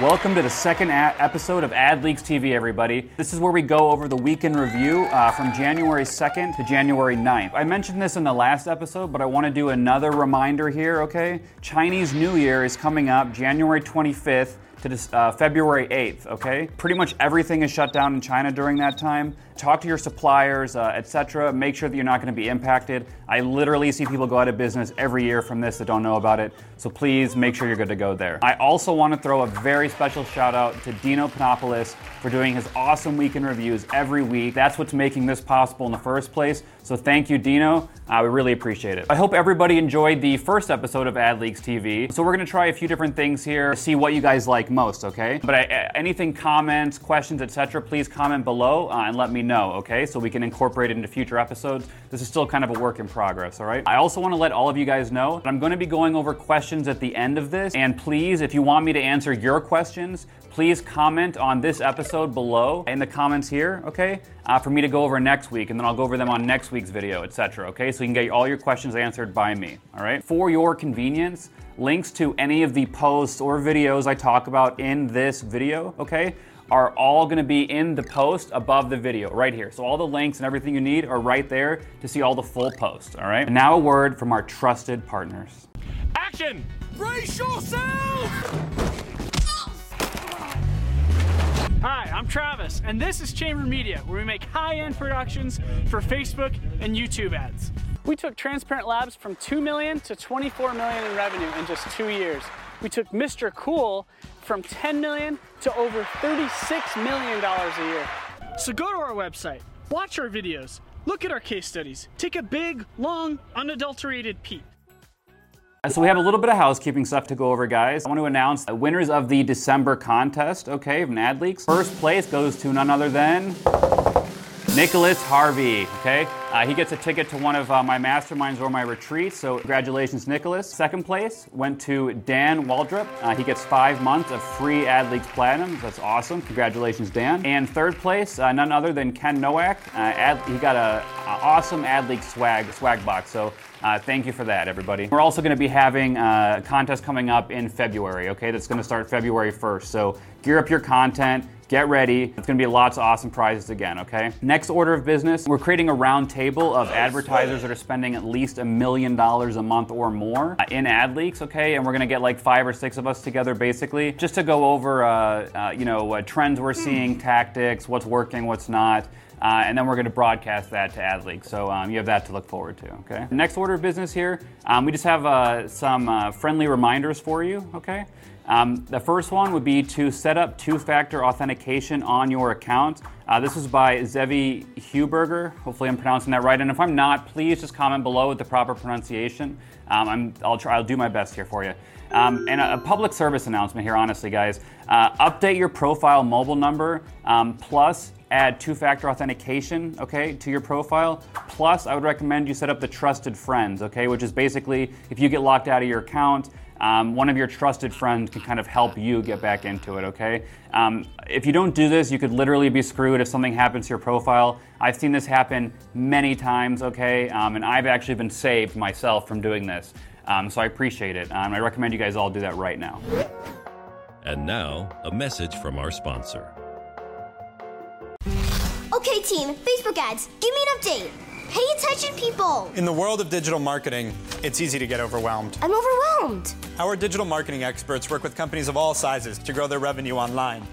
Welcome to the second a- episode of Ad Leaks TV, everybody. This is where we go over the weekend review uh, from January 2nd to January 9th. I mentioned this in the last episode, but I want to do another reminder here, okay? Chinese New Year is coming up January 25th to uh, February 8th, okay? Pretty much everything is shut down in China during that time. Talk to your suppliers, uh, etc. Make sure that you're not going to be impacted. I literally see people go out of business every year from this that don't know about it. So please make sure you're good to go there. I also want to throw a very special shout out to Dino Panopoulos for doing his awesome weekend reviews every week. That's what's making this possible in the first place. So thank you, Dino. Uh, we really appreciate it. I hope everybody enjoyed the first episode of Ad Leaks TV. So we're going to try a few different things here, see what you guys like most, okay? But I, anything, comments, questions, etc., please comment below uh, and let me know, okay? So we can incorporate it into future episodes. This is still kind of a work in progress, all right? I also want to let all of you guys know that I'm going to be going over questions at the end of this. And please, if you want me to answer your questions, please comment on this episode below in the comments here, okay? Uh, for me to go over next week, and then I'll go over them on next week's video, etc. Okay, so you can get all your questions answered by me. All right. For your convenience, links to any of the posts or videos I talk about in this video, okay, are all going to be in the post above the video right here. So all the links and everything you need are right there to see all the full posts. All right. And now a word from our trusted partners. Action! Brace yourself! Hi, I'm Travis, and this is Chamber Media, where we make high end productions for Facebook and YouTube ads. We took Transparent Labs from 2 million to 24 million in revenue in just two years. We took Mr. Cool from 10 million to over 36 million dollars a year. So go to our website, watch our videos, look at our case studies, take a big, long, unadulterated peek. So we have a little bit of housekeeping stuff to go over, guys. I want to announce the winners of the December contest, okay, from Ad Leaks. First place goes to none other than Nicholas Harvey, okay? Uh, he gets a ticket to one of uh, my masterminds or my retreats, so congratulations, Nicholas. Second place went to Dan Waldrop. Uh, he gets five months of free Ad Leaks Platinum. That's awesome. Congratulations, Dan. And third place, uh, none other than Ken Nowak. Uh, ad, he got a, a awesome Ad Leaks swag swag box. So uh, thank you for that, everybody. We're also going to be having a contest coming up in February, okay? That's going to start February 1st. So gear up your content. Get ready. It's going to be lots of awesome prizes again, okay? Next order of business, we're creating a round table of advertisers that are spending at least a million dollars a month or more uh, in ad leaks, okay? And we're to get like five or six of us together basically just to go over, uh, uh, you know, uh, trends we're seeing, tactics, what's working, what's not. Uh, and then we're going to broadcast that to AdLeaks. So um, you have that to look forward to. Okay. Next order of business here, um, we just have uh, some uh, friendly reminders for you. Okay. Um, the first one would be to set up two-factor authentication on your account. Uh, this is by Zevi Huberger. Hopefully, I'm pronouncing that right. And if I'm not, please just comment below with the proper pronunciation. Um, i will try. I'll do my best here for you. Um, and a, a, public service announcement here, honestly, guys. Uh, update your profile mobile number um, plus add two-factor authentication, okay, to your profile. Plus, I would recommend you set up the trusted friends, okay, which is basically if you get locked out of your account, um, one of your trusted friends can kind of help you get back into it, okay? Um, if you don't do this, you could literally be screwed if something happens to your profile. I've seen this happen many times, okay? Um, and I've actually been saved myself from doing this. Um, so I appreciate it. Um, I recommend you guys all do that right now. And now, a message from our sponsor. Okay, team, Facebook ads, give me an update. Pay attention, people! In the world of digital marketing, it's easy to get overwhelmed. I'm overwhelmed. Our digital marketing experts work with companies of all sizes to grow their revenue online.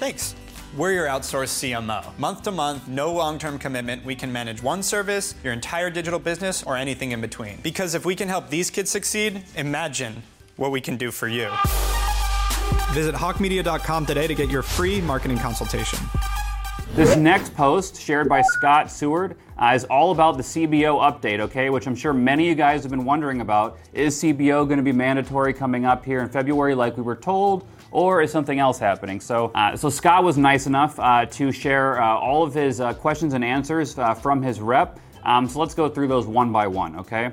Thanks. We're your outsourced CMO. Month to month, no long term commitment, we can manage one service, your entire digital business, or anything in between. Because if we can help these kids succeed, imagine what we can do for you. Visit hawkmedia.com today to get your free marketing consultation. This next post, shared by Scott Seward, uh, is all about the CBO update, okay, which I'm sure many of you guys have been wondering about. Is CBO going to be mandatory coming up here in February like we were told? Or is something else happening? So, uh, so Scott was nice enough uh, to share uh, all of his uh, questions and answers uh, from his rep. Um, so let's go through those one by one, okay?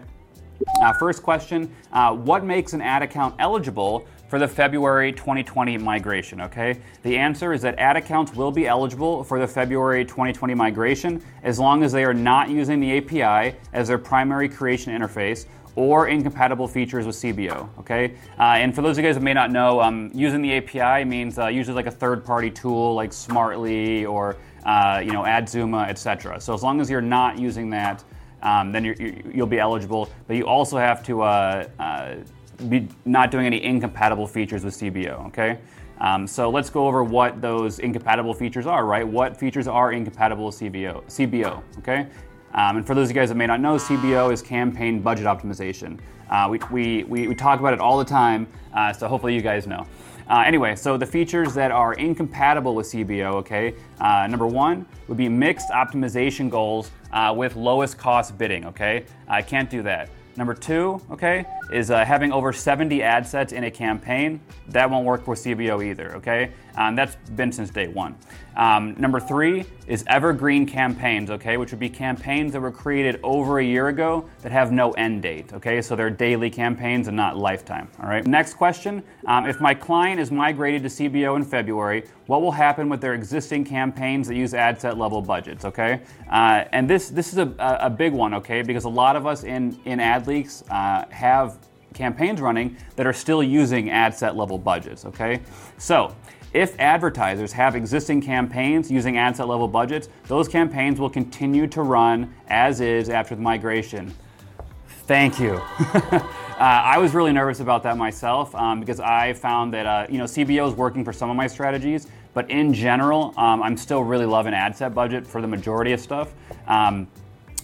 first question What makes an ad account eligible for the February 2020 migration, okay? The answer is that ad accounts will be eligible for the February 2020 migration as long as they are not using the API as their primary creation interface or incompatible features with CBO. Okay, uh, and for those of you guys that may not know, um, using the API means uh, usually like a third-party tool like Smartly or uh, you know Adzooma, etc. So as long as you're not using that, um, then you will be eligible. But you also have to uh, uh, be not doing any incompatible features with CBO. Okay. Um, so let's go over what those incompatible features are, right? What features are incompatible with CBO? CBO, okay? Um, and for those of you guys that may not know, CBO is campaign budget optimization. Uh, we, we, we, we, talk about it all the time, uh, so hopefully you guys know. Uh, anyway, so the features that are incompatible with CBO, okay, uh, number one would be mixed optimization goals uh, with lowest cost bidding, okay? I can't do that. Number two, okay, is uh, having over 70 ad sets in a campaign. That won't work for CBO either, okay? Um, that's been since day one. Um, number three is evergreen campaigns, okay, which would be campaigns that were created over a year ago that have no end date, okay? So they're daily campaigns and not lifetime, all right? Next question um, If my client is migrated to CBO in February, what will happen with their existing campaigns that use ad set level budgets, okay? Uh, and this, this is a, a big one, okay, because a lot of us in, in AdLeaks uh, have campaigns running that are still using ad set level budgets, okay? So, if advertisers have existing campaigns using ad set level budgets, those campaigns will continue to run as is after the migration. Thank you. uh, I was really nervous about that myself um, because I found that uh, you know CBO is working for some of my strategies, but in general, um, I'm still really loving ad set budget for the majority of stuff. Um,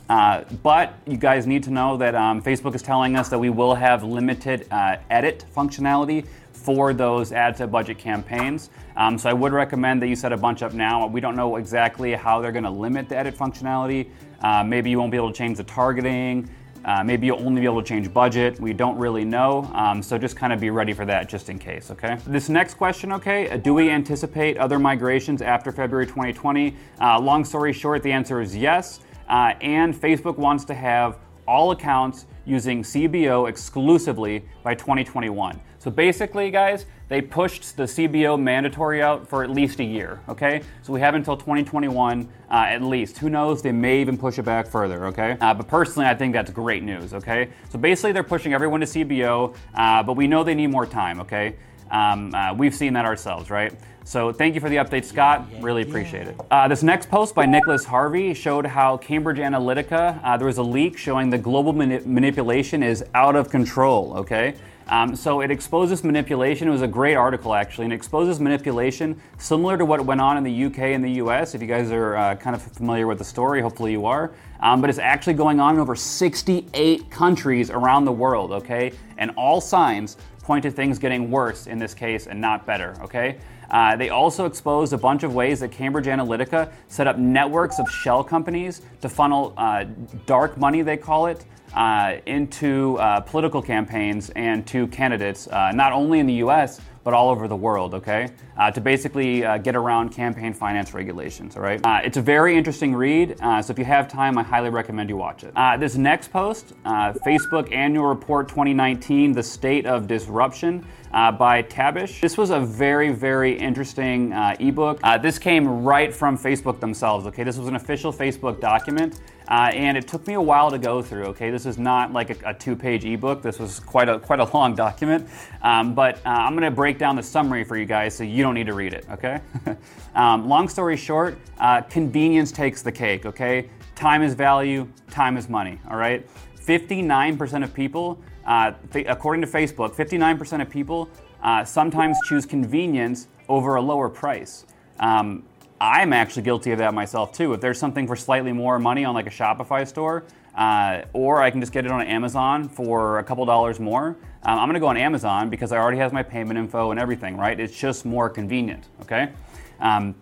uh, but you guys need to know that um, Facebook is telling us that we will have limited uh, edit functionality for those ad set budget campaigns. Um, so I would recommend that you set a bunch up now. We don't know exactly how they're going to limit the edit functionality. Uh, maybe you won't be able to change the targeting. Uh, maybe you'll only be able to change budget. We don't really know. Um, so just kind of be ready for that just in case, okay? This next question, okay, uh, do we anticipate other migrations after February 2020? Uh, long story short, the answer is yes. Uh, and Facebook wants to have all accounts using CBO exclusively by 2021. So basically, guys, they pushed the CBO mandatory out for at least a year, okay? So we have until 2021 uh, at least. Who knows? They may even push it back further, okay? Uh, but personally, I think that's great news, okay? So basically, they're pushing everyone to CBO, uh, but we know they need more time, okay? Um, uh, we've seen that ourselves, right? So thank you for the update, Scott. Really appreciate it. Uh, this next post by Nicholas Harvey showed how Cambridge Analytica, uh, there was a leak showing the global mani- manipulation is out of control, okay? Um, so it exposes manipulation. It was a great article, actually, and it exposes manipulation similar to what went on in the UK and the US. If you guys are uh, kind of familiar with the story, hopefully you are. Um, but it's actually going on in over 68 countries around the world, okay? And all signs point to things getting worse in this case and not better, okay? Uh, they also exposed a bunch of ways that Cambridge Analytica set up networks of shell companies to funnel uh, dark money, they call it, uh, into uh, political campaigns and to candidates, uh, not only in the US, but all over the world, okay? Uh, to basically uh, get around campaign finance regulations, all right? Uh, it's a very interesting read, uh, so if you have time, I highly recommend you watch it. Uh, this next post, uh, Facebook Annual Report 2019, The State of Disruption. by Tabish. This was a very, very interesting ebook. this came right from Facebook themselves, okay? This was an official Facebook document. Uh, and it took me a while to go through. Okay, this is not like a, a two-page ebook. This was quite a quite a long document. Um, but uh, I'm going to break down the summary for you guys, so you don't need to read it. Okay. um, long story short, uh, convenience takes the cake. Okay, time is value, time is money. All right. 59% of people, uh, according to Facebook, 59% of people uh, sometimes choose convenience over a lower price. Um, I'm actually guilty of that myself too. If there's something for slightly more money on like a Shopify store, uh, or I can just get it on Amazon for a couple dollars more, um, I'm gonna go on Amazon because I already have my payment info and everything, right? It's just more convenient, okay? Um,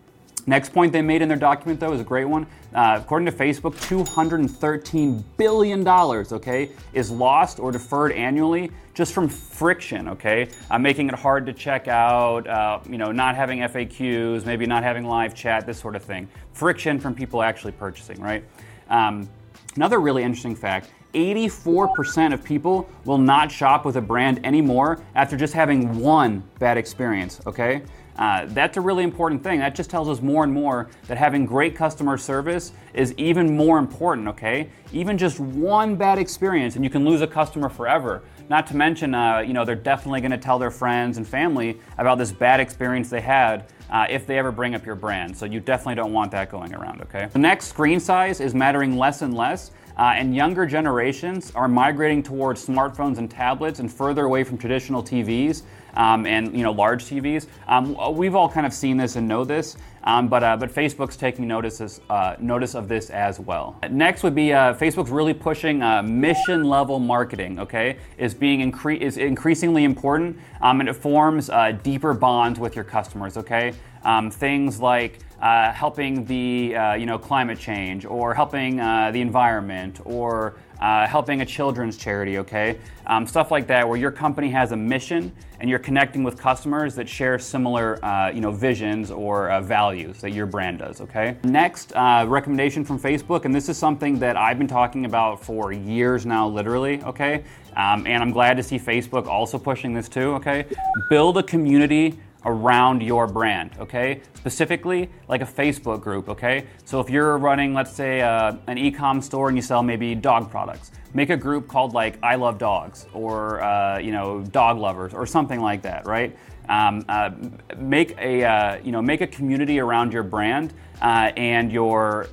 Next point they made in their document, though, is a great one. Uh, according to Facebook, $213 billion, okay, is lost or deferred annually just from friction, okay? Uh, making it hard to check out, uh, you know, not having FAQs, maybe not having live chat, this sort of thing. Friction from people actually purchasing, right? Um, another really interesting fact 84% of people will not shop with a brand anymore after just having one bad experience, okay? Uh, that's a really important thing. That just tells us more and more that having great customer service is even more important, okay? Even just one bad experience and you can lose a customer forever. Not to mention, uh, you know, they're definitely to tell their friends and family about this bad experience they had uh, if they ever bring up your brand. So you definitely don't want that going around, okay? The next screen size is mattering less and less. Uh, and younger generations are migrating towards smartphones and tablets and further away from traditional TVs um, and you know large TVs. Um, we've all kind of seen this and know this, um, but uh, but Facebook's taking notice uh, notice of this as well. Next would be uh, Facebook's really pushing uh, mission level marketing. Okay, is being incre- is increasingly important, um, and it forms uh, deeper bonds with your customers. Okay, um, things like uh, helping the uh, you know climate change or helping uh, the environment or uh, helping a children's charity, okay? Um, stuff like that, where your company has a mission and you're connecting with customers that share similar, uh, you know, visions or uh, values that your brand does, okay? Next, uh, recommendation from Facebook, and this is something that I've been talking about for years now, literally, okay? Um, and I'm glad to see Facebook also pushing this too, okay? Build a community around your brand, okay? Specifically, like a Facebook group, okay? So if you're running, let's say, uh, an e-com store and you sell maybe dog products, make a group called like I Love Dogs or uh, you know Dog Lovers or something like that, right? Um, uh, make a uh, you know make a community around your brand uh, and your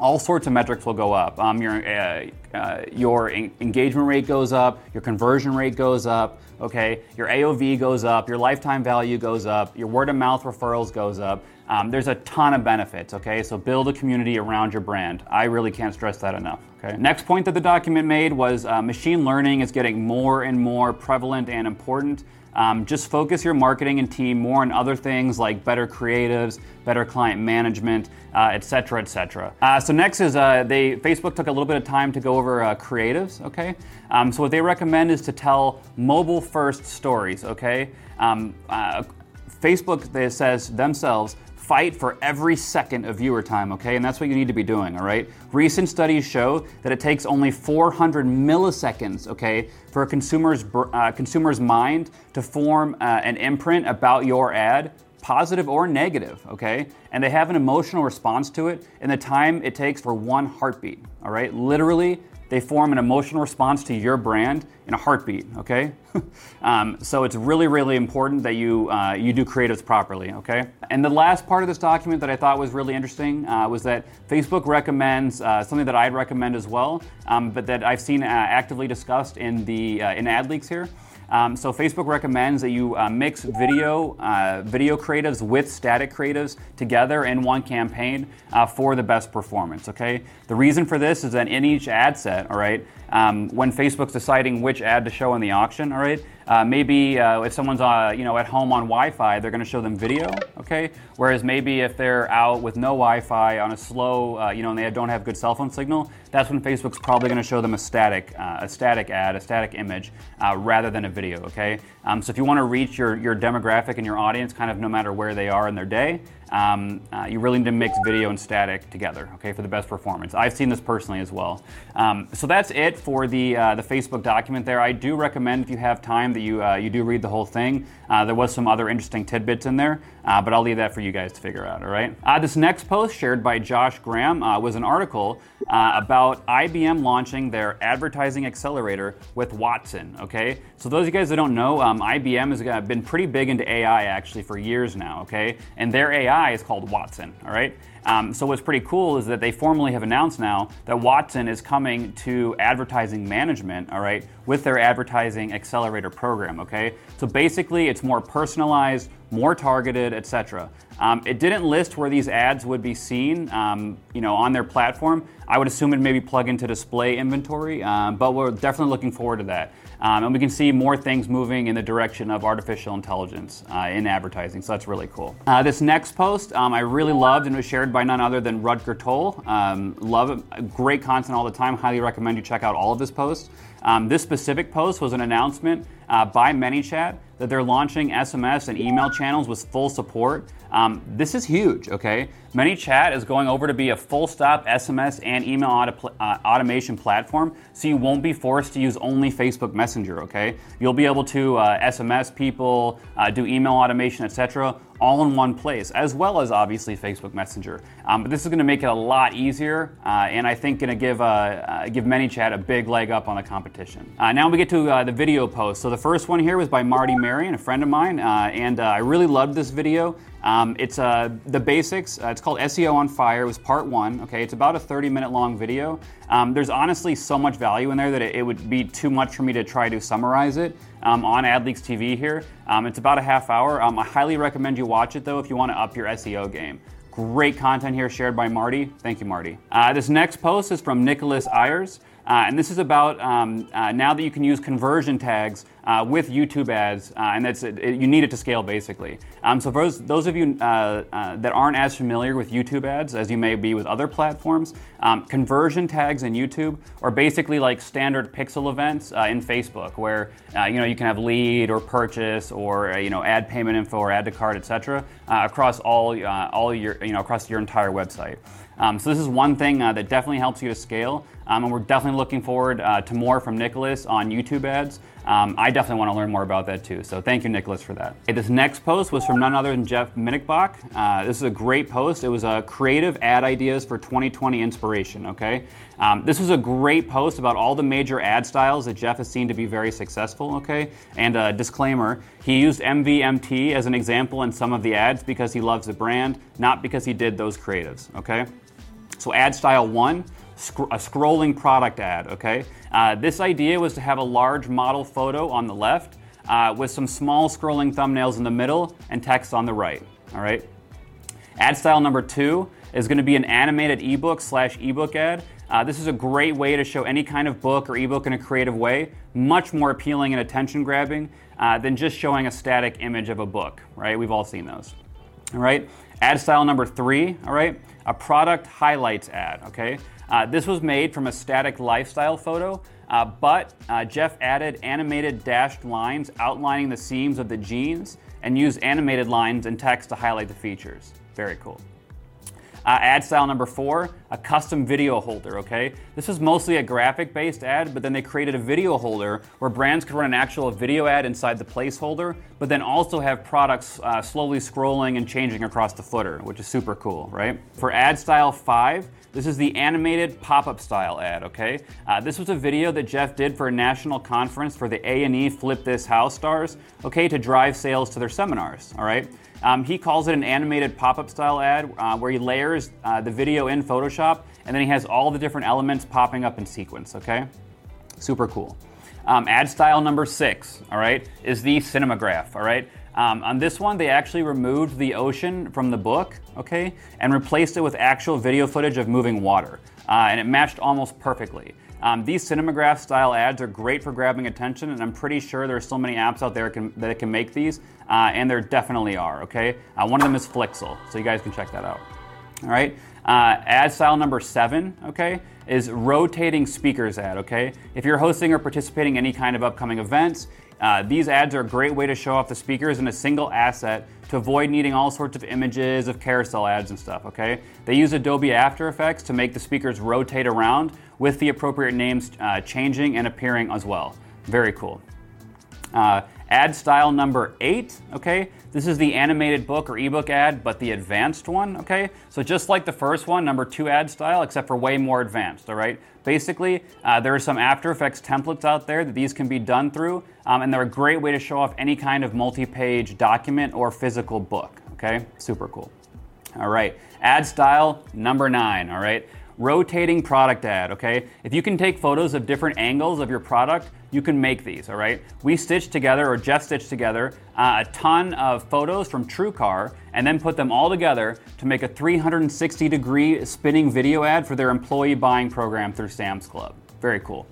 all sorts of metrics will go up. Um, your uh, uh, your en- engagement rate goes up, your conversion rate goes up. Okay, your AOV goes up, your lifetime value goes up, your word of mouth referrals goes up. Um, there's a ton of benefits. Okay, so build a community around your brand. I really can't stress that enough. Okay. Next point that the document made was uh, machine learning is getting more and more prevalent and important. Um, just focus your marketing and team more on other things like better creatives, better client management, uh, et cetera, et cetera. Uh, so next is uh, they Facebook took a little bit of time to go over uh, creatives. Okay, um, so what they recommend is to tell mobile-first stories. Okay, um, uh, Facebook they says themselves fight for every second of viewer time, okay? And that's what you need to be doing, all right? Recent studies show that it takes only 400 milliseconds, okay, for a consumer's, uh, consumer's mind to form uh, an imprint about your ad positive or negative, okay? And they have an emotional response to it in the time it takes for one heartbeat, all right? Literally, they form an emotional response to your brand in a heartbeat. Okay, um, so it's really, really important that you uh, you do creatives properly. Okay, and the last part of this document that I thought was really interesting uh, was that Facebook recommends uh, something that I'd recommend as well, um, but that I've seen uh, actively discussed in the uh, in ad leaks here. Um, so Facebook recommends that you uh, mix video, uh, video creatives with static creatives together in one campaign uh, for the best performance. Okay. The reason for this is that in each ad set, all right, um, when Facebook's deciding which ad to show in the auction, all right, uh, maybe uh, if someone's uh, you know at home on Wi-Fi, they're going to show them video, okay. Whereas maybe if they're out with no Wi-Fi on a slow, uh, you know, and they don't have good cell phone signal, that's when Facebook's probably going to show them a static, uh, a static ad, a static image, uh, rather than a video, okay. Um, so if you want to reach your your demographic and your audience, kind of no matter where they are in their day, um, uh, you really need to mix video and static together, okay, for the best performance. I've seen this personally as well. Um, so that's it for the uh, the Facebook document. There, I do recommend if you have time that you uh, you do read the whole thing. Uh, there was some other interesting tidbits in there, uh, but I'll leave that for you guys to figure out. All right. Uh, this next post shared by Josh Graham was an article about IBM launching their advertising accelerator with Watson. Okay. So those of you guys that don't know, um, IBM has been pretty big into AI actually for years now. Okay, and their AI is called Watson, all right? Um, so what's pretty cool is that they formally have announced now that Watson is coming to advertising management, all right, with their advertising accelerator program, okay? So basically it's more personalized, more targeted, etc. Um, it didn't list where these ads would be seen, um, you know, on their platform. I would assume it maybe plug into display inventory, um, but we're definitely looking forward to that. Um, and we can see more things moving in the direction of artificial intelligence uh, in advertising, so that's really cool. Uh, this next post um, I really loved and was shared by none other than Rutger Toll. Um, love it, great content all the time. Highly recommend you check out all of his posts. Um, this specific post was an announcement uh, by ManyChat that they're launching SMS and email channels with full support. Um, this is huge, okay? ManyChat is going over to be a full stop SMS and email auto- uh, automation platform, so you won't be forced to use only Facebook Messenger, okay? You'll be able to uh, SMS people, uh, do email automation, etc., all in one place, as well as obviously Facebook Messenger. Um, but this is going to make it a lot easier, uh, and I think going to give uh, uh, give ManyChat a big leg up on the competition. Uh, now we get to the video post. So the first one here was by Marty Marion, a friend of mine, and I really loved this video. Um, it's uh, the basics. Uh, it's called SEO on Fire. It was part one. Okay, it's about a 30 minute long video. Um, there's honestly so much value in there that it, it, would be too much for me to try to summarize it um, on AdLeaks TV here. Um, it's about a half hour. Um, I highly recommend you watch it though if you want to up your SEO game. Great content here shared by Marty. Thank you, Marty. Uh, this next post is from Nicholas Ayers. Uh, and this is about um, uh, now that you can use conversion tags uh, with YouTube ads, and that's it, you need it to scale basically. Um, so for those, those of you that aren't as familiar with YouTube ads as you may be with other platforms, um, conversion tags in YouTube are basically like standard pixel events in Facebook, where you know you can have lead or purchase or you know add payment info or add to cart, etc. across all all your you know across your entire website. Um, so this is one thing uh, that definitely helps you to scale, um, and we're definitely looking forward uh, to more from Nicholas on YouTube ads. Um, I definitely want to learn more about that too. So thank you, Nicholas, for that. Okay, this next post was from none other than Jeff Minichbach. Uh, this is a great post. It was a creative ad ideas for 2020 inspiration. Okay, um, this was a great post about all the major ad styles that Jeff has seen to be very successful. Okay, and a disclaimer: he used MVMT as an example in some of the ads because he loves the brand, not because he did those creatives. Okay. So ad style one, sc- a scrolling product ad, okay? Uh, this idea was to have a large model photo on the left uh, with some small scrolling thumbnails in the middle and text on the right, all right? Ad style number two is to be an animated ebook slash ebook ad. Uh, this is a great way to show any kind of book or ebook in a creative way, much more appealing and attention grabbing uh, than just showing a static image of a book, right? We've all seen those. All right. Ad style number three, all right, a product highlights ad, okay? Uh, this was made from a static lifestyle photo, uh, but uh, Jeff added animated dashed lines outlining the seams of the jeans and used animated lines and text to highlight the features. Very cool. Uh, ad style number four, a custom video holder, okay? This was mostly a graphic based ad, but then they created a video holder where brands could run an actual video ad inside the placeholder, but then also have products uh, slowly scrolling and changing across the footer, which is super cool, right? For ad style five, this is the animated pop-up style ad, okay? Uh, this was a video that Jeff did for a national conference for the A&E Flip This House stars, okay, to drive sales to their seminars, all right? Um, he calls it an animated pop-up style ad uh, where he layers uh, the video in Photoshop and then he has all the different elements popping up in sequence, okay? Super cool. Um, ad style number six, all right, is the cinemagraph, all right? Um, on this one, they actually removed the ocean from the book, okay, and replaced it with actual video footage of moving water. Uh, and it matched almost perfectly. Um, these cinemagraph style ads are great for grabbing attention, and I'm pretty sure there are so many apps out there can, that can make these, uh, and there definitely are, okay? Uh, one of them is Flixel, so you guys can check that out. All right, uh, ad style number seven, okay, is rotating speakers ad, okay? If you're hosting or participating in any kind of upcoming events, uh, these ads are a great way to show off the speakers in a single asset to avoid needing all sorts of images of carousel ads and stuff, okay? They use Adobe After Effects to make the speakers rotate around with the appropriate names uh, changing and appearing as well. Very cool. Uh, ad style number eight, okay? This is the animated book or ebook ad, but the advanced one, okay? So just like the first one, number two ad style, except for way more advanced, all right? Basically, uh, there are some After Effects templates out there that these can be done through, um, and they're a great way to show off any kind of multi-page document or physical book, okay? Super cool. All right, ad style number nine, all right? rotating product ad, okay? If you can take photos of different angles of your product, you can make these, all right? We stitched together, or Jeff stitched together, uh, a ton of photos from TrueCar and then put them all together to make a 360 degree spinning video ad for their employee buying program through Sam's Club. Very cool.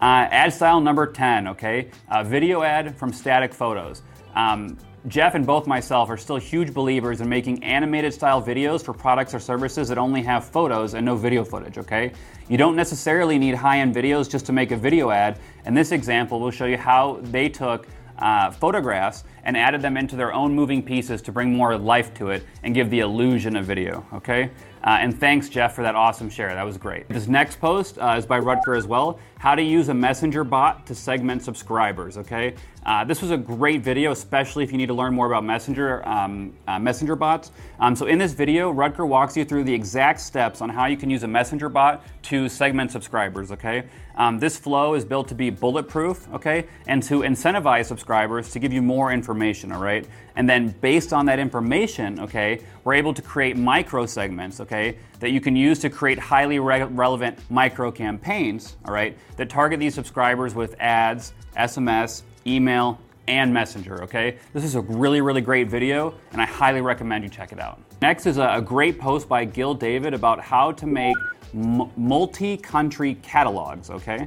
Uh, ad style number 10, okay? Video ad from static photos. Um, Jeff and both myself are still huge believers in making animated style videos for products or services that only have photos and no video footage, okay? You don't necessarily need high end videos just to make a video ad, and this example will show you how they took uh, photographs and added them into their own moving pieces to bring more life to it and give the illusion of video, okay? Uh, and thanks, Jeff, for that awesome share. That was great. This next post uh, is by Rutger as well. How to use a messenger bot to segment subscribers. Okay, uh, this was a great video, especially if you need to learn more about messenger um, uh, messenger bots. Um, so in this video, Rutger walks you through the exact steps on how you can use a messenger bot to segment subscribers. Okay, um, this flow is built to be bulletproof. Okay, and to incentivize subscribers to give you more information. All right, and then based on that information, okay, we're able to create micro segments. Okay, that you can use to create highly re- relevant micro campaigns. All right, that target these subscribers with ads, SMS email, and Messenger, okay? This is a really, really great video, and I highly recommend you check it out. Next is a, a great post by Gil David about how to make m- multi country catalogs, okay?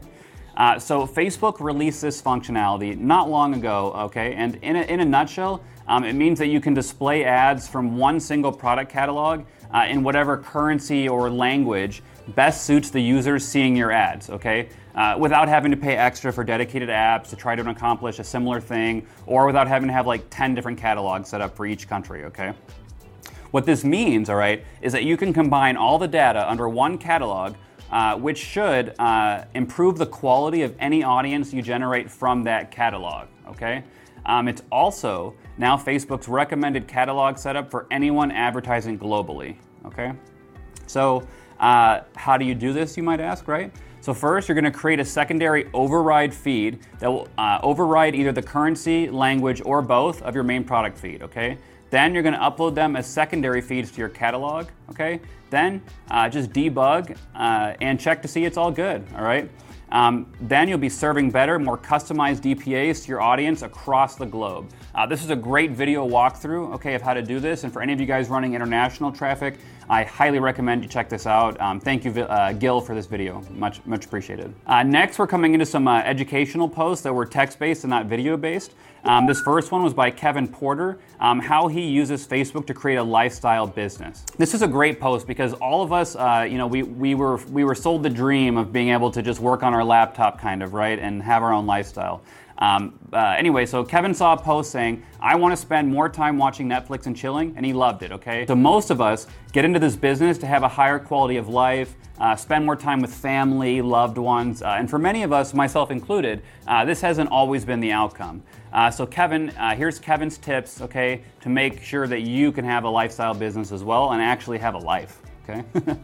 Uh, so, Facebook released this functionality not long ago, okay? And in a, in a nutshell, um, it means that you can display ads from one single product catalog uh, in whatever currency or language best suits the users seeing your ads, okay? Uh, without having to pay extra for dedicated apps to try to accomplish a similar thing, or without having to have like 10 different catalogs set up for each country, okay? What this means, all right, is that you can combine all the data under one catalog, uh, which should uh, improve the quality of any audience you generate from that catalog, okay? Um, it's also now Facebook's recommended catalog setup for anyone advertising globally, okay? So, uh, how do you do this, you might ask, right? So first, you're going to create a secondary override feed that will uh, override either the currency, language, or both of your main product feed, okay? Then you're going to upload them as secondary feeds to your catalog, okay? Then uh, just debug uh, and check to see it's all good, all right? Um, then you'll be serving better, more customized DPAs to your audience across the globe. Uh, this is a great video walkthrough, okay, of how to do this. And for any of you guys running international traffic, I highly recommend you check this out. Um, thank you, uh, Gil, for this video. Much, much appreciated. Uh, next, we're coming into some uh, educational posts that were text-based and not video-based. Um, this first one was by Kevin Porter, um, how he uses Facebook to create a lifestyle business. This is a great post because all of us, uh, you know, we, we, were, we were sold the dream of being able to just work on our laptop kind of, right, and have our own lifestyle. Um, uh, anyway, so Kevin saw a post saying, I want to spend more time watching Netflix and chilling, and he loved it, okay? So most of us get into this business to have a higher quality of life, uh, spend more time with family, loved ones, uh, and for many of us, myself included, uh, this hasn't always been the outcome. Uh, so Kevin, uh, here's Kevin's tips, okay, to make sure that you can have a lifestyle business as well and actually have a life, okay?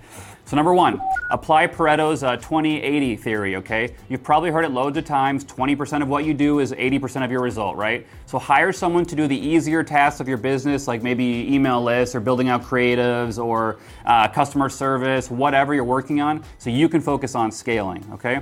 So number one, apply Pareto's uh, 20-80 theory, okay? You've probably heard it loads of times, 20% of what you do is 80% of your result, right? So hire someone to do the easier tasks of your business, like maybe email lists or building out creatives or uh, customer service, whatever you're working on, so you can focus on scaling, okay?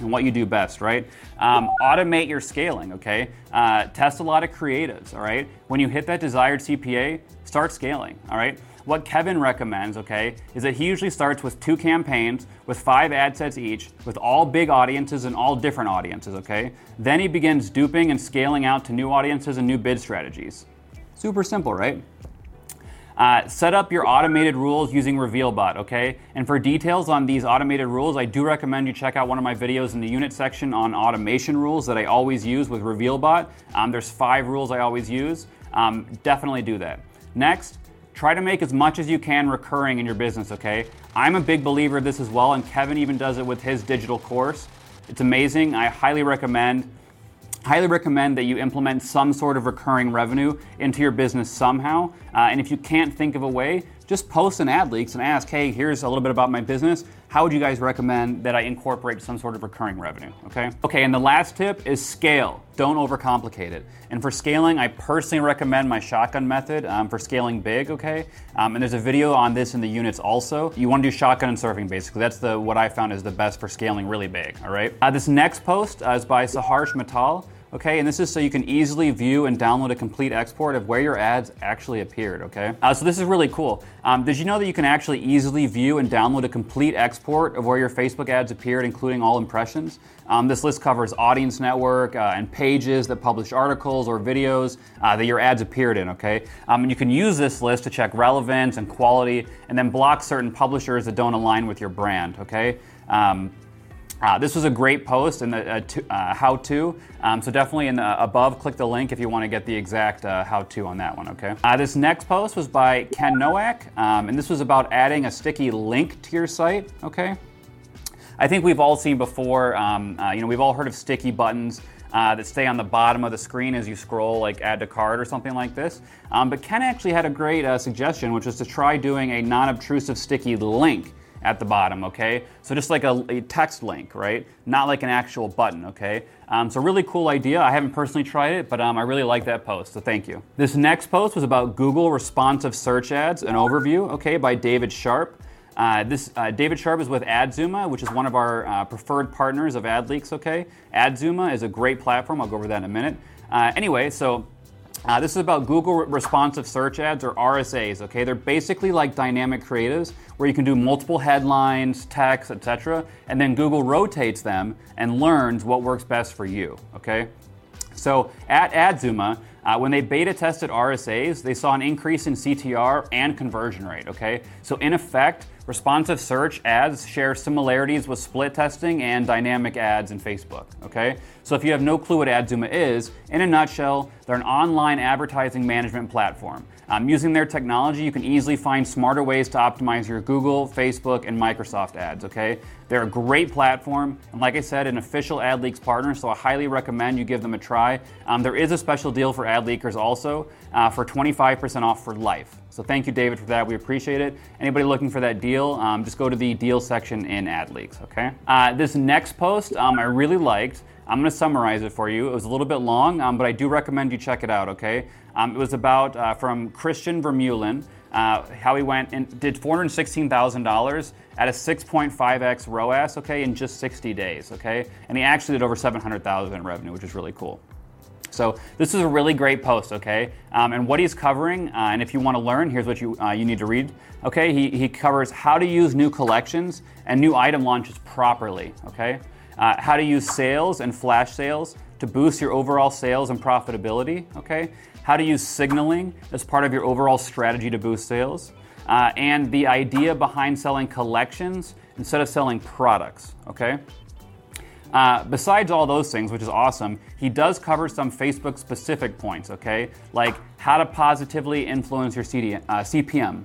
and what you do best, right? Um, automate your scaling, okay? Uh, test a lot of creatives, all right? When you hit that desired CPA, start scaling, all right? What Kevin recommends, okay, is that he usually starts with two campaigns with five ad sets each, with all big audiences and all different audiences, okay? Then he begins duping and scaling out to new audiences and new bid strategies. Super simple, right? Uh, set up your automated rules using RevealBot, okay? And for details on these automated rules, I do recommend you check out one of my videos in the unit section on automation rules that I always use with RevealBot. Um, there's five rules I always use. Um, definitely do that. Next, Try to make as much as you can recurring in your business, okay? I'm a big believer of this as well, and Kevin even does it with his digital course. It's amazing. I highly recommend highly recommend that you implement some sort of recurring revenue into your business somehow. Uh, and if you can't think of a way, just post an ad leaks and ask, hey, here's a little bit about my business. How would you guys recommend that I incorporate some sort of recurring revenue? Okay. Okay, and the last tip is scale. Don't overcomplicate it. And for scaling, I personally recommend my shotgun method um, for scaling big. Okay, um, and there's a video on this in the units also. You want to do shotgun and surfing basically. That's the what I found is the best for scaling really big. All right. Uh, this next post uh, is by Saharsh Mittal. Okay, and this is so you can easily view and download a complete export of where your ads actually appeared, okay? Uh, so this is really cool. Um, did you know that you can actually easily view and download a complete export of where your Facebook ads appeared, including all impressions? Um, this list covers audience network uh, and pages that publish articles or videos uh, that your ads appeared in, okay? Um, and you can use this list to check relevance and quality and then block certain publishers that don't align with your brand, okay? Um, Uh, this was a great post and a, to, uh, how-to. Um, so definitely in the, above, click the link if you want to get the exact uh, how-to on that one. Okay. Uh, this next post was by Ken Nowak, um, and this was about adding a sticky link to your site. Okay. I think we've all seen before. Um, uh, you know, we've all heard of sticky buttons. Uh, that stay on the bottom of the screen as you scroll, like add to cart or something like this. Um, but Ken actually had a great uh, suggestion, which was to try doing a non obtrusive sticky link at the bottom, okay? So just like a, a, text link, right? Not like an actual button, okay? Um, so really cool idea. I haven't personally tried it, but um, I really like that post, so thank you. This next post was about Google responsive search ads, an overview, okay, by David Sharp. Uh, this uh, David Sharp is with Adzooma, which is one of our uh, preferred partners of AdLeaks. Okay, Adzooma is a great platform. I'll go over that in a minute. Uh, anyway, so uh, this is about Google responsive search ads or RSAs. Okay, they're basically like dynamic creatives where you can do multiple headlines, text, etc., and then Google rotates them and learns what works best for you. Okay, so at Adzooma. Uh, when they beta tested RSAs, they saw an increase in CTR and conversion rate. Okay, so in effect, responsive search ads share similarities with split testing and dynamic ads in Facebook. Okay, so if you have no clue what Adzooma is, in a nutshell, they're an online advertising management platform. Um, using their technology, you can easily find smarter ways to optimize your Google, Facebook, and Microsoft ads. Okay, they're a great platform, and like I said, an official AdLeaks partner, so I highly recommend you give them a try. Um, there is a special deal for ad leakers also uh, for 25% off for life. So thank you, David, for that. We appreciate it. Anybody looking for that deal, um, just go to the deal section in AdLeaks. Okay. Uh, this next post um, I really liked. I'm going to summarize it for you. It was a little bit long, um, but I do recommend you check it out, okay? Um, it was about uh, from Christian Vermeulen, uh, how he went and did $416,000 at a 6.5x ROAS, okay, in just 60 days, okay? And he actually did over 700,000 in revenue, which is really cool. So this is a really great post, okay? Um, and what he's covering, uh, and if you want to learn, here's what you uh, you need to read. Okay, he, he covers how to use new collections and new item launches properly. Okay, uh, how to use sales and flash sales to boost your overall sales and profitability, okay? How to use signaling as part of your overall strategy to boost sales, uh, and the idea behind selling collections instead of selling products, okay? Uh, besides all those things, which is awesome, he does cover some Facebook specific points, okay? Like how to positively influence your CD, uh, CPM,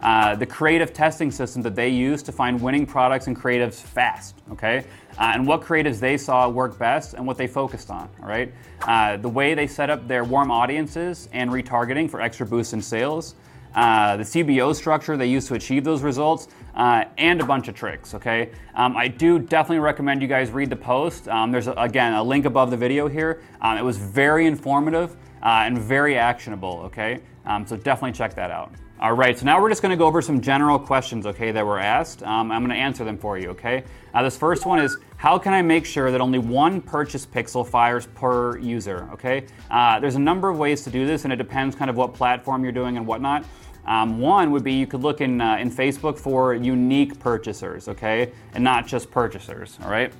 uh, the creative testing system that they use to find winning products and creatives fast, okay? Uh, and what creatives they saw work best and what they focused on, all right? Uh, the way they set up their warm audiences and retargeting for extra boosts in sales, uh, the CBO structure they use to achieve those results, uh, and a bunch of tricks, okay? Um, I do definitely recommend you guys read the post. Um, there's, a, again, a link above the video here. Um, it was very informative and very actionable, okay? Um, so definitely check that out. All right, so now we're just going to go over some general questions, okay, that were asked. Um, I'm going to answer them for you, okay? Now, this first one is how can I make sure that only one purchase pixel fires per user, okay? Uh, there's a number of ways to do this, and it depends kind of what platform you're doing and whatnot. Um, one would be you could look in, uh, in Facebook for unique purchasers, okay, and not just purchasers, all right?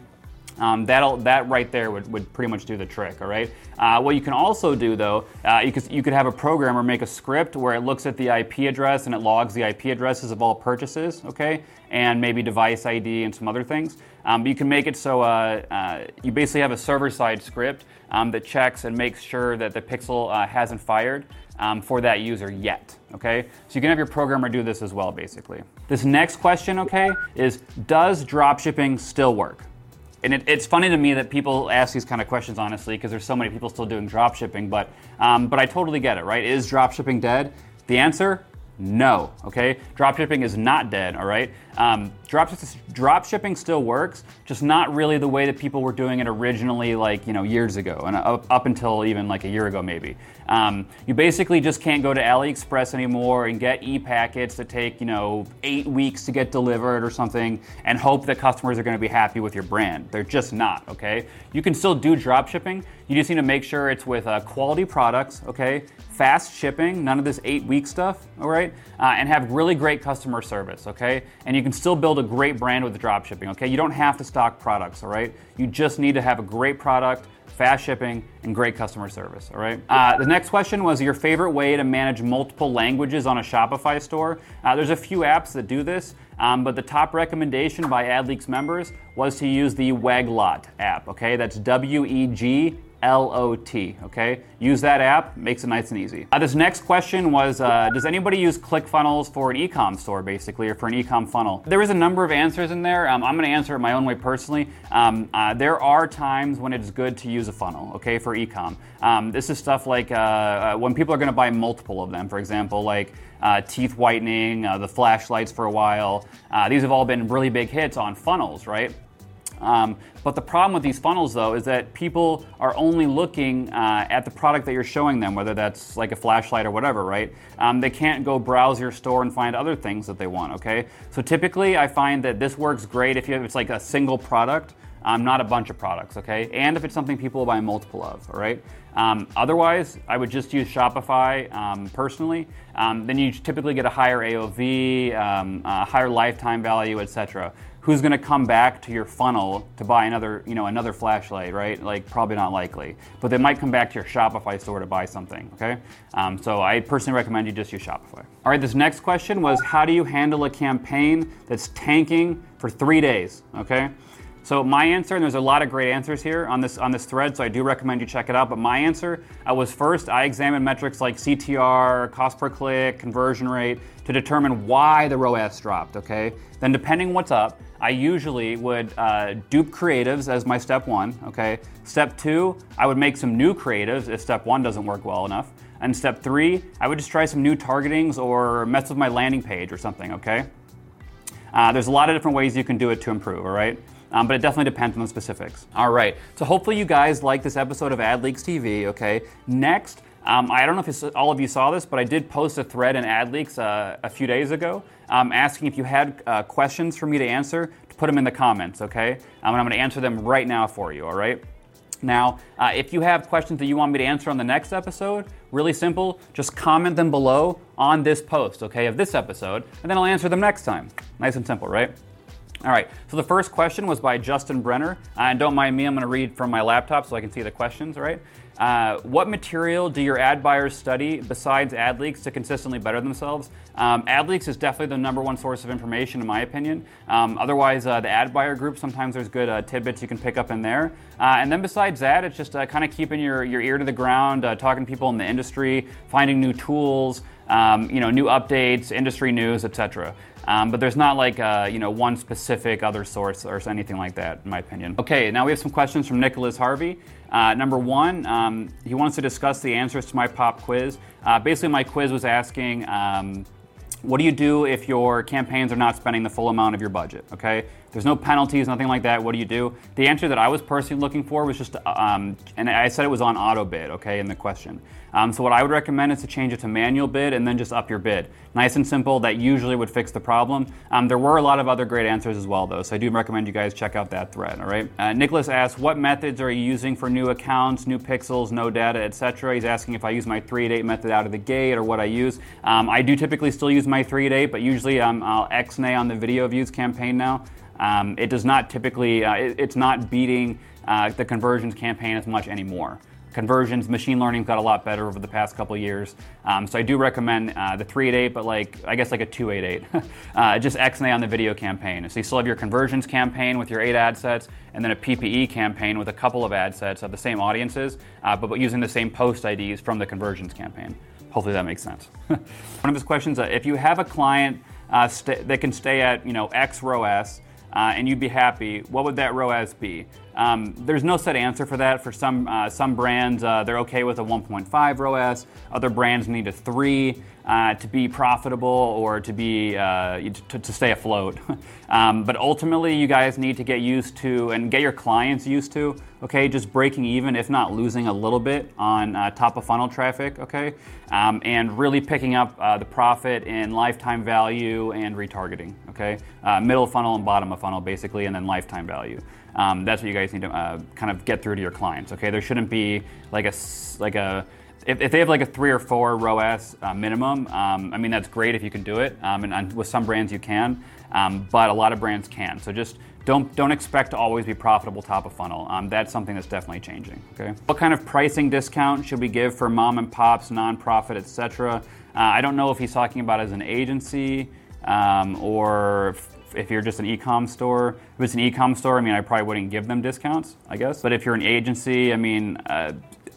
Um, that'll, that right there would, would pretty much do the trick, all right? Uh, what you can also do though, uh, you, could, you could have a programmer make a script where it looks at the IP address and it logs the IP addresses of all purchases, okay? And maybe device ID and some other things. Um, but you can make it so uh, uh you basically have a server side script um, that checks and makes sure that the pixel uh, hasn't fired. Um, for that user yet. Okay, so you can have your programmer do this as well, basically. This next question, okay, is does dropshipping still work? and it, it's funny to me that people ask these kind of questions honestly because there's so many people still doing drop shipping but um, but i totally get it right? Is drop shipping dead? The answer no okay? Drop shipping is not dead all right? Um, drop, drop shipping still works just not really the way that people were doing it originally like you know years ago and up, up until even like a year ago maybe um, you basically just can't go to aliexpress anymore and get e-packets that take you know eight weeks to get delivered or something and hope that customers are going to be happy with your brand they're just not okay you can still do drop shipping you just need to make sure it's with uh, quality products okay fast shipping, none of this eight week stuff, all right? Uh, and have really great customer service, okay? And you can still build a great brand with drop shipping, okay? You don't have to stock products, all right? You just need to have a great product, fast shipping, and great customer service. All right. Uh, the next question was your favorite way to manage multiple languages on a Shopify store. Uh, there's a few apps that do this, um, but the top recommendation by AdLeaks members was to use the Weglot app. Okay, that's W E G L-O-T, okay? Use that app, makes it nice and easy. Uh, this next question was, uh, does anybody use ClickFunnels for an e-com store, basically, or for an e-com funnel? There is a number of answers in there. Um, I'm gonna answer it my own way personally. Um, uh, there are times when it's good to use a funnel, okay, for e-com. Um, this is stuff like uh, uh, when people are gonna buy multiple of them, for example, like uh, teeth whitening, the flashlights for a while. these have all been really big hits on funnels, right? Um, but the problem with these funnels, though, is that people are only looking uh, at the product that you're showing them, whether that's like a flashlight or whatever, right? Um, they can't go browse your store and find other things that they want, okay? So typically, I find that this works great if you have, it's like a single product. Um, not a bunch of products, okay? And if it's something people buy multiple of, all right? Um, otherwise, I would just use Shopify um, personally. Um, then you typically get a higher AOV, um, a higher lifetime value, etc who's going to come back to your funnel to buy another, you know, another flashlight, right? Like probably not likely, but they might come back to your Shopify store to buy something. Okay, um, so I personally recommend you just use Shopify. All right, this next question was how do you handle a campaign that's tanking for three days? Okay. So my answer, and there's a lot of great answers here on this on this thread, so I do recommend you check it out. But my answer was first, I examined metrics like CTR, cost per click, conversion rate to determine why the ROAS dropped. Okay, then depending what's up, I usually would uh, dupe creatives as my step one. Okay, step two, I would make some new creatives if step one doesn't work well enough. And step three, I would just try some new targetings or mess with my landing page or something. Okay. Uh, there's a lot of different ways you can do it to improve. All right um, but it definitely depends on the specifics. All right, so hopefully you guys like this episode of AdLeaks TV, okay? Next, um, I don't know if all of you saw this, but I did post a thread in AdLeaks uh, a few days ago um, asking if you had uh, questions for me to answer to put them in the comments, okay? Um, and I'm gonna answer them right now for you, all right? Now, uh, if you have questions that you want me to answer on the next episode, really simple, just comment them below on this post, okay, of this episode, and then I'll answer them next time. Nice and simple, right? All right, so the first question was by Justin Brenner. Uh, and don't mind me, I'm going to read from my laptop so I can see the questions, right? Uh, what material do your ad buyers study besides AdLeaks to consistently better themselves? Um, AdLeaks is definitely the number one source of information, in my opinion. Um, otherwise, uh, the ad buyer group, sometimes there's good uh, tidbits you can pick up in there. Uh, and then besides that, it's just uh, kind of keeping your, your ear to the ground, uh, talking to people in the industry, finding new tools, um, you know, new updates, industry news, etc. Um, but there's not like you know one specific other source or anything like that, in my opinion. Okay, now we have some questions from Nicholas Harvey. Uh, number one, um, he wants to discuss the answers to my pop quiz. Uh, basically, my quiz was asking. Um, what do you do if your campaigns are not spending the full amount of your budget? Okay, there's no penalties, nothing like that. What do you do? The answer that I was personally looking for was just, um, and I said it was on auto bid. Okay, in the question. Um, so what I would recommend is to change it to manual bid and then just up your bid. Nice and simple. That usually would fix the problem. Um, there were a lot of other great answers as well, though. So I do recommend you guys check out that thread. All right. Uh, Nicholas asks, what methods are you using for new accounts, new pixels, no data, etc. He's asking if I use my 3-8 method out of the gate or what I use. Um, I do typically still use my 3-8, but usually um, I'll X-nay on the video views campaign now. Um, it does not typically, uh, it, it's not beating uh, the conversions campaign as much anymore conversions, machine learning's got a lot better over the past couple years. Um, so I do recommend uh, the 388, but like I guess like a 288. uh, just XNA on the video campaign. So you still have your conversions campaign with your eight ad sets, and then a PPE campaign with a couple of ad sets of the same audiences, uh, but, but using the same post IDs from the conversions campaign. Hopefully that makes sense. One of his questions: uh, If you have a client st- that can stay at you know X ROAS, uh, and you'd be happy, what would that ROAS be? Um, there's no set answer for that. For some uh, some brands, uh, they're okay with a 1.5 ROAS. Other brands need a three uh, to be profitable or to be uh, to, to, stay afloat. um, but ultimately, you guys need to get used to and get your clients used to. Okay, just breaking even, if not losing a little bit on uh, top of funnel traffic. Okay, um, and really picking up uh, the profit in lifetime value and retargeting. Okay, middle funnel and bottom of funnel basically, and then lifetime value. Um, that's what you guys need to uh, kind of get through to your clients. Okay, there shouldn't be like a like a if, if they have like a three or four ROAS uh, minimum, um, I mean that's great if you can do it, um, and, and, with some brands you can, um, but a lot of brands can. So just don't don't expect to always be profitable top of funnel. Um, that's something that's definitely changing. Okay. What kind of pricing discount should we give for mom and pops, nonprofit, etc.? Uh, I don't know if he's talking about as an agency um, or if you're just an e-com store. If it's an e-com store, I mean, I probably wouldn't give them discounts, I guess. But if you're an agency, I mean, uh,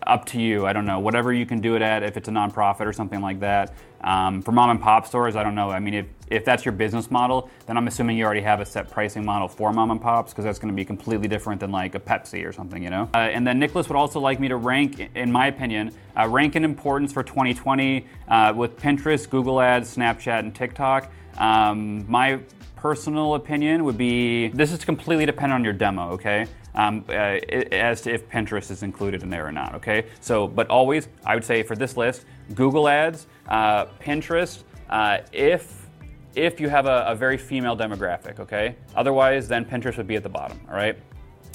up to you. I don't know. Whatever you can do it at, if it's a nonprofit or something like that. Um, for mom and pop stores, I don't know. I mean, if, if that's your business model, then I'm assuming you already have a set pricing model for mom and pops because that's going to be completely different than like a Pepsi or something, you know? Uh, and then Nicholas would also like me to rank, in my opinion, uh, rank in importance for 2020 uh, with Pinterest, Google Ads, Snapchat, and TikTok. Um, my personal opinion would be this is completely dependent on your demo, okay? Um, uh, as to if Pinterest is included in there or not, okay? So, but always, I would say for this list, Google Ads, uh, Pinterest, uh, if if you have a, a, very female demographic, okay? Otherwise, then Pinterest would be at the bottom, all right?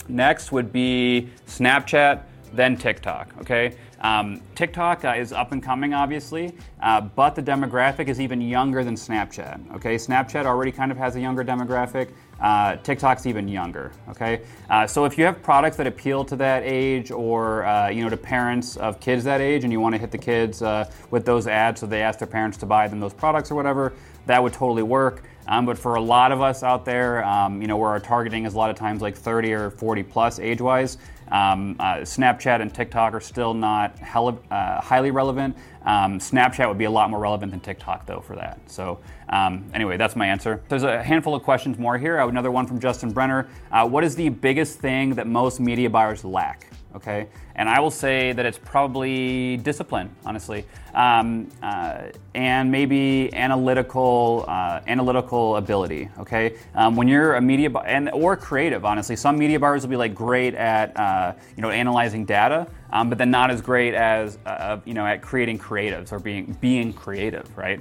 Next would be Snapchat, then TikTok, okay? Um, TikTok uh, is up and coming, obviously, uh, but the demographic is even younger than Snapchat. Okay, Snapchat already kind of has a younger demographic. Uh, TikTok's even younger. Okay, uh, so if you have products that appeal to that age, or uh, you know, to parents of kids that age, and you want to hit the kids uh, with those ads, so they ask their parents to buy them those products or whatever, that would totally work. Um, but for a lot of us out there, um, you know, where our targeting is a lot of times like 30 or 40 plus age-wise, um, uh, Snapchat and TikTok are still not hella, uh, highly relevant. Um, Snapchat would be a lot more relevant than TikTok, though, for that. So, um, anyway, that's my answer. There's a handful of questions more here. Another one from Justin Brenner. Uh, what is the biggest thing that most media buyers lack? Okay? And I will say that it's probably discipline, honestly, um, uh, and maybe analytical uh, analytical ability, okay? Um, when you're a media bu- and or creative, honestly, some media buyers will be like great at uh, you know analyzing data, um, but then not as great as uh, you know at creating creatives or being being creative, right?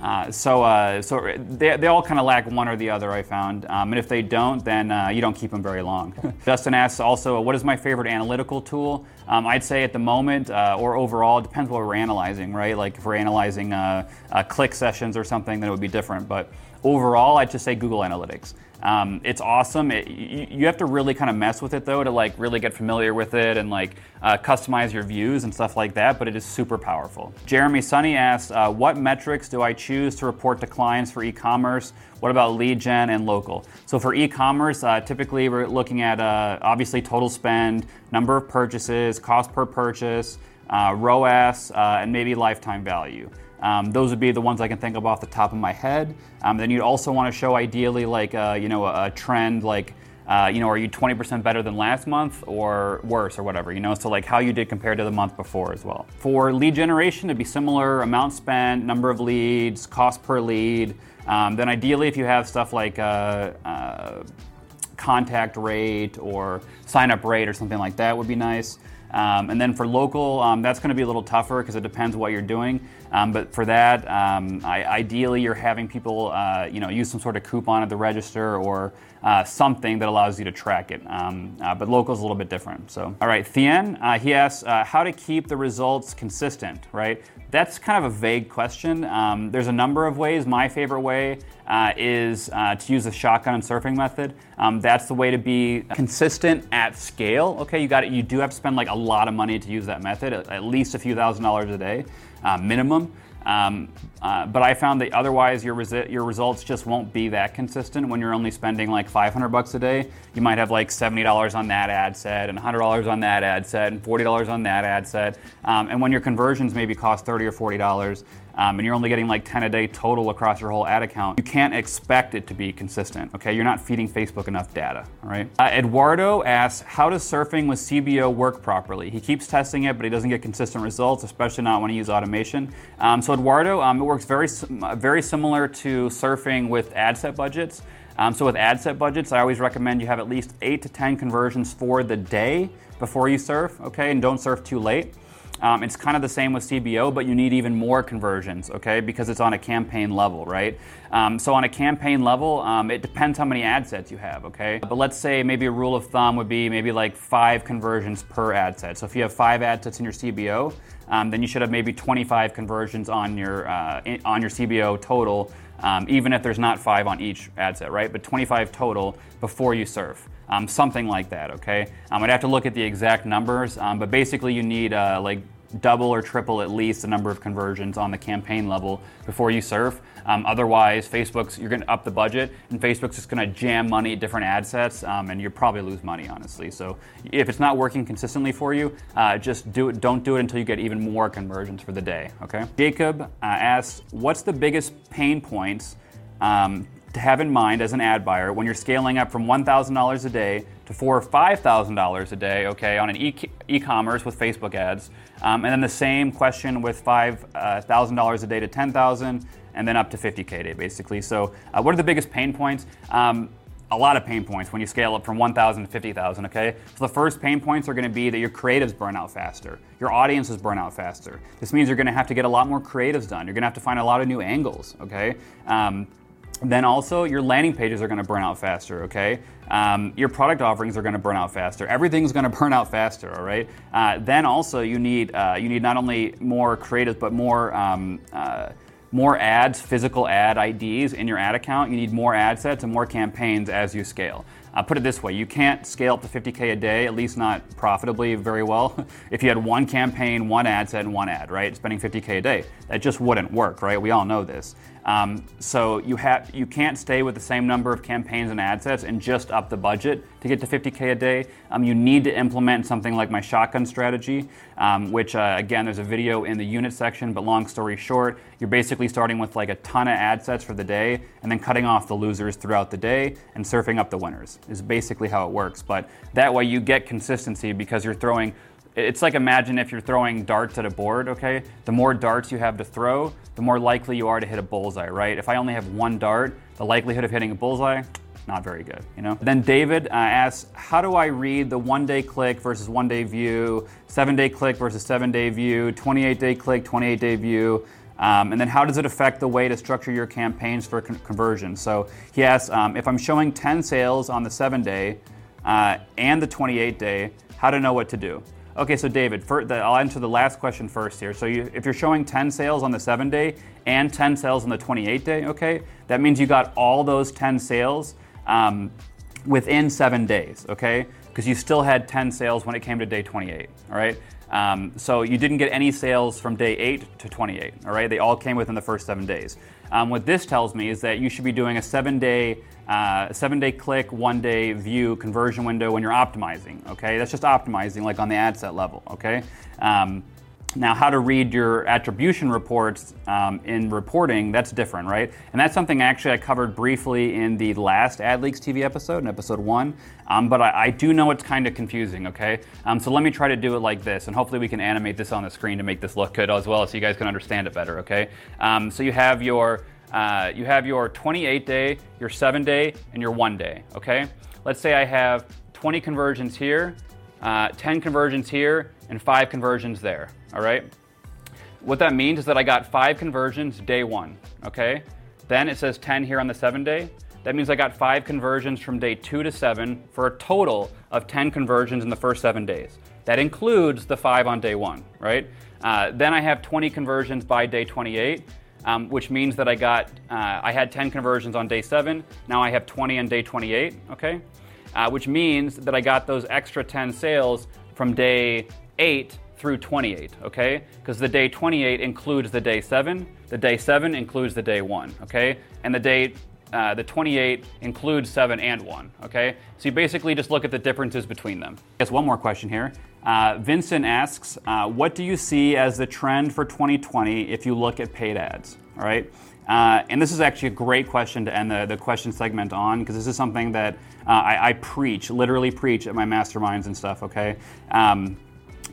Uh, so, uh, so they, they all kind of lack one or the other, I found. Um, and if they don't, then uh, you don't keep them very long. Justin asks also, what is my favorite analytical tool? Um, I'd say at the moment uh, or overall, it depends what we're analyzing, right? Like if we're analyzing uh, click sessions or something, then it would be different. But overall, I'd just say Google Analytics. Um, it's awesome. It, you, you, have to really kind of mess with it though to like really get familiar with it and like uh, customize your views and stuff like that. But it is super powerful. Jeremy Sunny asks, uh, "What metrics do I choose to report to clients for e-commerce? What about lead gen and local?" So for e-commerce, uh, typically we're looking at uh, obviously total spend, number of purchases, cost per purchase, uh, ROAS, uh, and maybe lifetime value. Um, those would be the ones I can think of off the top of my head. Um, then you'd also want to show ideally like uh, you know a, a trend like uh, you know are you 20% better than last month or worse or whatever you know so like how you did compared to the month before as well. For lead generation, it'd be similar amount spent, number of leads, cost per lead. Um, then ideally, if you have stuff like uh, uh contact rate or sign up rate or something like that would be nice. Um, and then for local, um, that's going to be a little tougher because it depends what you're doing. Um, but for that, um, I, ideally, you're having people, uh, you know, use some sort of coupon at the register or uh, something that allows you to track it. Um, uh, but local is a little bit different. So, all right, Thien, uh, he asks uh, how to keep the results consistent. Right, that's kind of a vague question. Um, there's a number of ways. My favorite way uh, is to use the shotgun and surfing method. Um, that's the way to be consistent at scale. Okay, you got it. You do have to spend like a lot of money to use that method, at least a few thousand dollars a day uh, minimum. Um, uh, but I found that otherwise your, resi- your results just won't be that consistent when you're only spending like 500 bucks a day. You might have like $70 on that ad set and $100 on that ad set and $40 on that ad set. Um, and when your conversions maybe cost 30 or $40, um, and you're only getting like 10 a day total across your whole ad account, you can't expect it to be consistent, okay? You're not feeding Facebook enough data, all right? Uh, Eduardo asks, how does surfing with CBO work properly? He keeps testing it, but he doesn't get consistent results, especially not when he uses automation. Um, so Eduardo, um, it works very, very similar to surfing with ad set budgets. Um, so with ad set budgets, I always recommend you have at least eight to 10 conversions for the day before you surf, okay? And don't surf too late. Um, it's kind of the same with CBO, but you need even more conversions, okay, because it's on a campaign level, right? Um, so on a campaign level, um, it depends how many ad sets you have, okay? But let's say maybe a rule of thumb would be maybe like five conversions per ad set. So if you have five ad sets in your CBO, um, then you should have maybe 25 conversions on your uh, on your CBO total, um, even if there's not five on each ad set, right? But 25 total before you serve. Um, something like that, okay? Um, I'd have to look at the exact numbers, um, but basically you need uh, like double or triple at least the number of conversions on the campaign level before you surf. Um, otherwise, Facebook's you're going to up the budget, and Facebook's just going to jam money at different ad sets, um, and you'll probably lose money, honestly. So if it's not working consistently for you, uh, just do it. Don't do it until you get even more conversions for the day. Okay. Jacob uh, asks, "What's the biggest pain points?" Um, to have in mind as an ad buyer when you're scaling up from $1,000 a day to four or $5,000 a day, okay, on an e- commerce with Facebook ads. Um, and then the same question with $5,000 uh, a day to 10,000 and then up to 50K a day, basically. So, uh, what are the biggest pain points? Um, a lot of pain points when you scale up from 1,000 to 50,000, okay? So the first pain points are gonna be that your creatives burn out faster, your audiences burn out faster. This means you're gonna have to get a lot more creatives done. You're gonna have to find a lot of new angles, okay? Um, then also your landing pages are going to burn out faster okay um, your product offerings are going to burn out faster everything's going to burn out faster all right uh, then also you need uh, you need not only more creative but more um, uh, more ads, physical ad IDs in your ad account. You need more ad sets and more campaigns as you scale. Uh, put it this way you can't scale up to 50K a day, at least not profitably very well, if you had one campaign, one ad set, and one ad, right? Spending 50K a day. That just wouldn't work, right? We all know this. Um, so you have you can't stay with the same number of campaigns and ad sets and just up the budget to get to 50k a day. Um, you need to implement something like my shotgun strategy, um, which uh, again there's a video in the unit section. But long story short, you're basically starting with like a ton of ad sets for the day and then cutting off the losers throughout the day and surfing up the winners. Is basically how it works. But that way you get consistency because you're throwing it's like imagine if you're throwing darts at a board, okay? The more darts you have to throw, the more likely you are to hit a bullseye, right? If I only have one dart, the likelihood of hitting a bullseye, not very good, you know? Then David uh, asks, how do I read the one day click versus one day view, seven day click versus seven day view, 28 day click, 28 day view? Um, and then how does it affect the way to structure your campaigns for con- conversion? So he asks, um, if I'm showing 10 sales on the seven day uh, and the 28 day, how to know what to do? Okay, so David, the, I'll answer the last question first here. So you, if you're showing 10 sales on the seven day and 10 sales on the 28 day, okay, that means you got all those 10 sales um, within seven days, okay? Because you still had 10 sales when it came to day 28, all right? Um, so you didn't get any sales from day 8 to 28, all right? They all came within the first seven days. Um, what this tells me is that you should be doing a seven day uh, seven day click, one day view conversion window when you're optimizing. Okay, that's just optimizing, like on the ad set level. Okay. Um, now, how to read your attribution reports um, in reporting, that's different, right? And that's something actually I covered briefly in the last AdLeaks TV episode, in episode one. Um, but I, I, do know it's kind of confusing, okay? Um, so let me try to do it like this, and hopefully we can animate this on the screen to make this look good as well so you guys can understand it better, okay? Um, so you have your uh, you have your 28 day, your 7 day, and your 1 day, okay? Let's say I have 20 conversions here, uh, 10 conversions here, and 5 conversions there, all right? What that means is that I got 5 conversions day 1, okay? Then it says 10 here on the 7 day. That means I got 5 conversions from day 2 to 7 for a total of 10 conversions in the first 7 days. That includes the 5 on day 1, right? Uh, then I have 20 conversions by day 28 um, which means that I got, uh, I had 10 conversions on day seven. Now I have 20 on day 28, okay? Uh, which means that I got those extra 10 sales from day eight through 28, okay? Because the day 28 includes the day seven, the day seven includes the day one, okay? And the day uh, the 28 includes 7 and 1, okay? So you basically just look at the differences between them. I guess one more question here. Uh, Vincent asks, uh, what do you see as the trend for 2020 if you look at paid ads, all right? Uh, and this is actually a great question to end the, the question segment on because this is something that uh, I, I, preach, literally preach at my masterminds and stuff, okay? Um,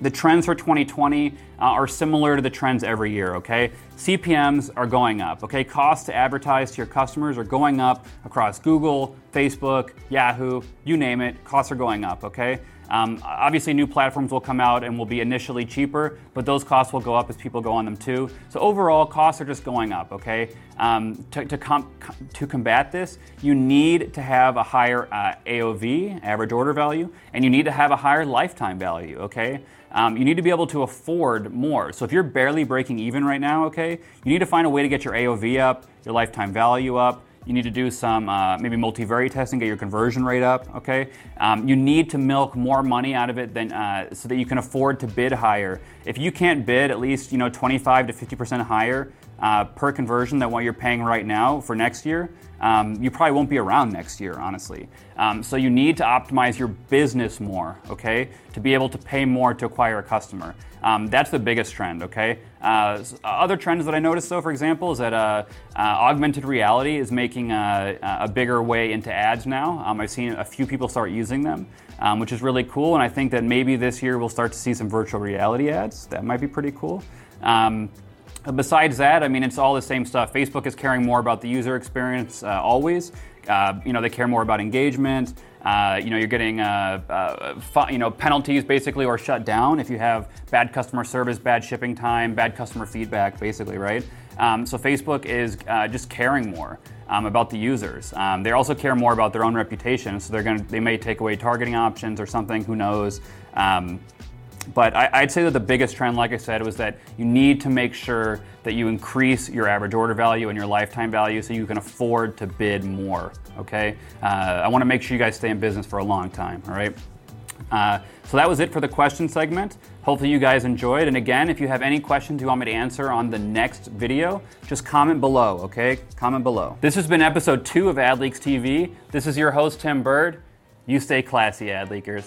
the trends for 2020 uh, are similar to the trends every year, okay? CPMs are going up, okay? Costs to advertise to your customers are going up across Google, Facebook, Yahoo, you name it, costs are going up, okay? Um, obviously, new platforms will come out and will be initially cheaper, but those costs will go up as people go on them too. So overall, costs are just going up. Okay, um, to, to, com- to, combat this, you need to have a higher uh, AOV, average order value, and you need to have a higher lifetime value. Okay. Um, you need to be able to afford more. So if you're barely breaking even right now, okay, you need to find a way to get your AOV up, your lifetime value up, you need to do some uh, maybe multivariate testing, get your conversion rate up. Okay. Um, you need to milk more money out of it than uh, so that you can afford to bid higher. If you can't bid at least you know 25 to 50 percent higher uh, per conversion than what you're paying right now for next year, um, you probably won't be around next year, honestly. Um, so you need to optimize your business more, okay, to be able to pay more to acquire a customer. Um, that's the biggest trend, okay? Uh, other trends that I noticed, though, for example, is that uh, uh, augmented reality is making a, a, bigger way into ads now. Um, I've seen a few people start using them, um, which is really cool, and I think that maybe this year we'll start to see some virtual reality ads. That might be pretty cool. Um, Besides that, I mean, it's all the same stuff. Facebook is caring more about the user experience uh, always. Uh, you know, they care more about engagement. Uh, you know, you're getting uh, uh, fu- you know penalties basically or shut down if you have bad customer service, bad shipping time, bad customer feedback, basically, right? Um, so Facebook is uh, just caring more. Um, about the users. Um, they also care more about their own reputation, so they're going they may take away targeting options or something. Who knows? Um, but I, would say that the biggest trend, like I said, was that you need to make sure that you increase your average order value and your lifetime value so you can afford to bid more. Okay, uh, I want to make sure you guys stay in business for a long time. All right. Uh, so that was it for the question segment. Hopefully you guys enjoyed. And again, if you have any questions you want me to answer on the next video, just comment below, okay? Comment below. This has been episode two of AdLeaks TV. This is your host, Tim Burd. You stay classy, ad leakers.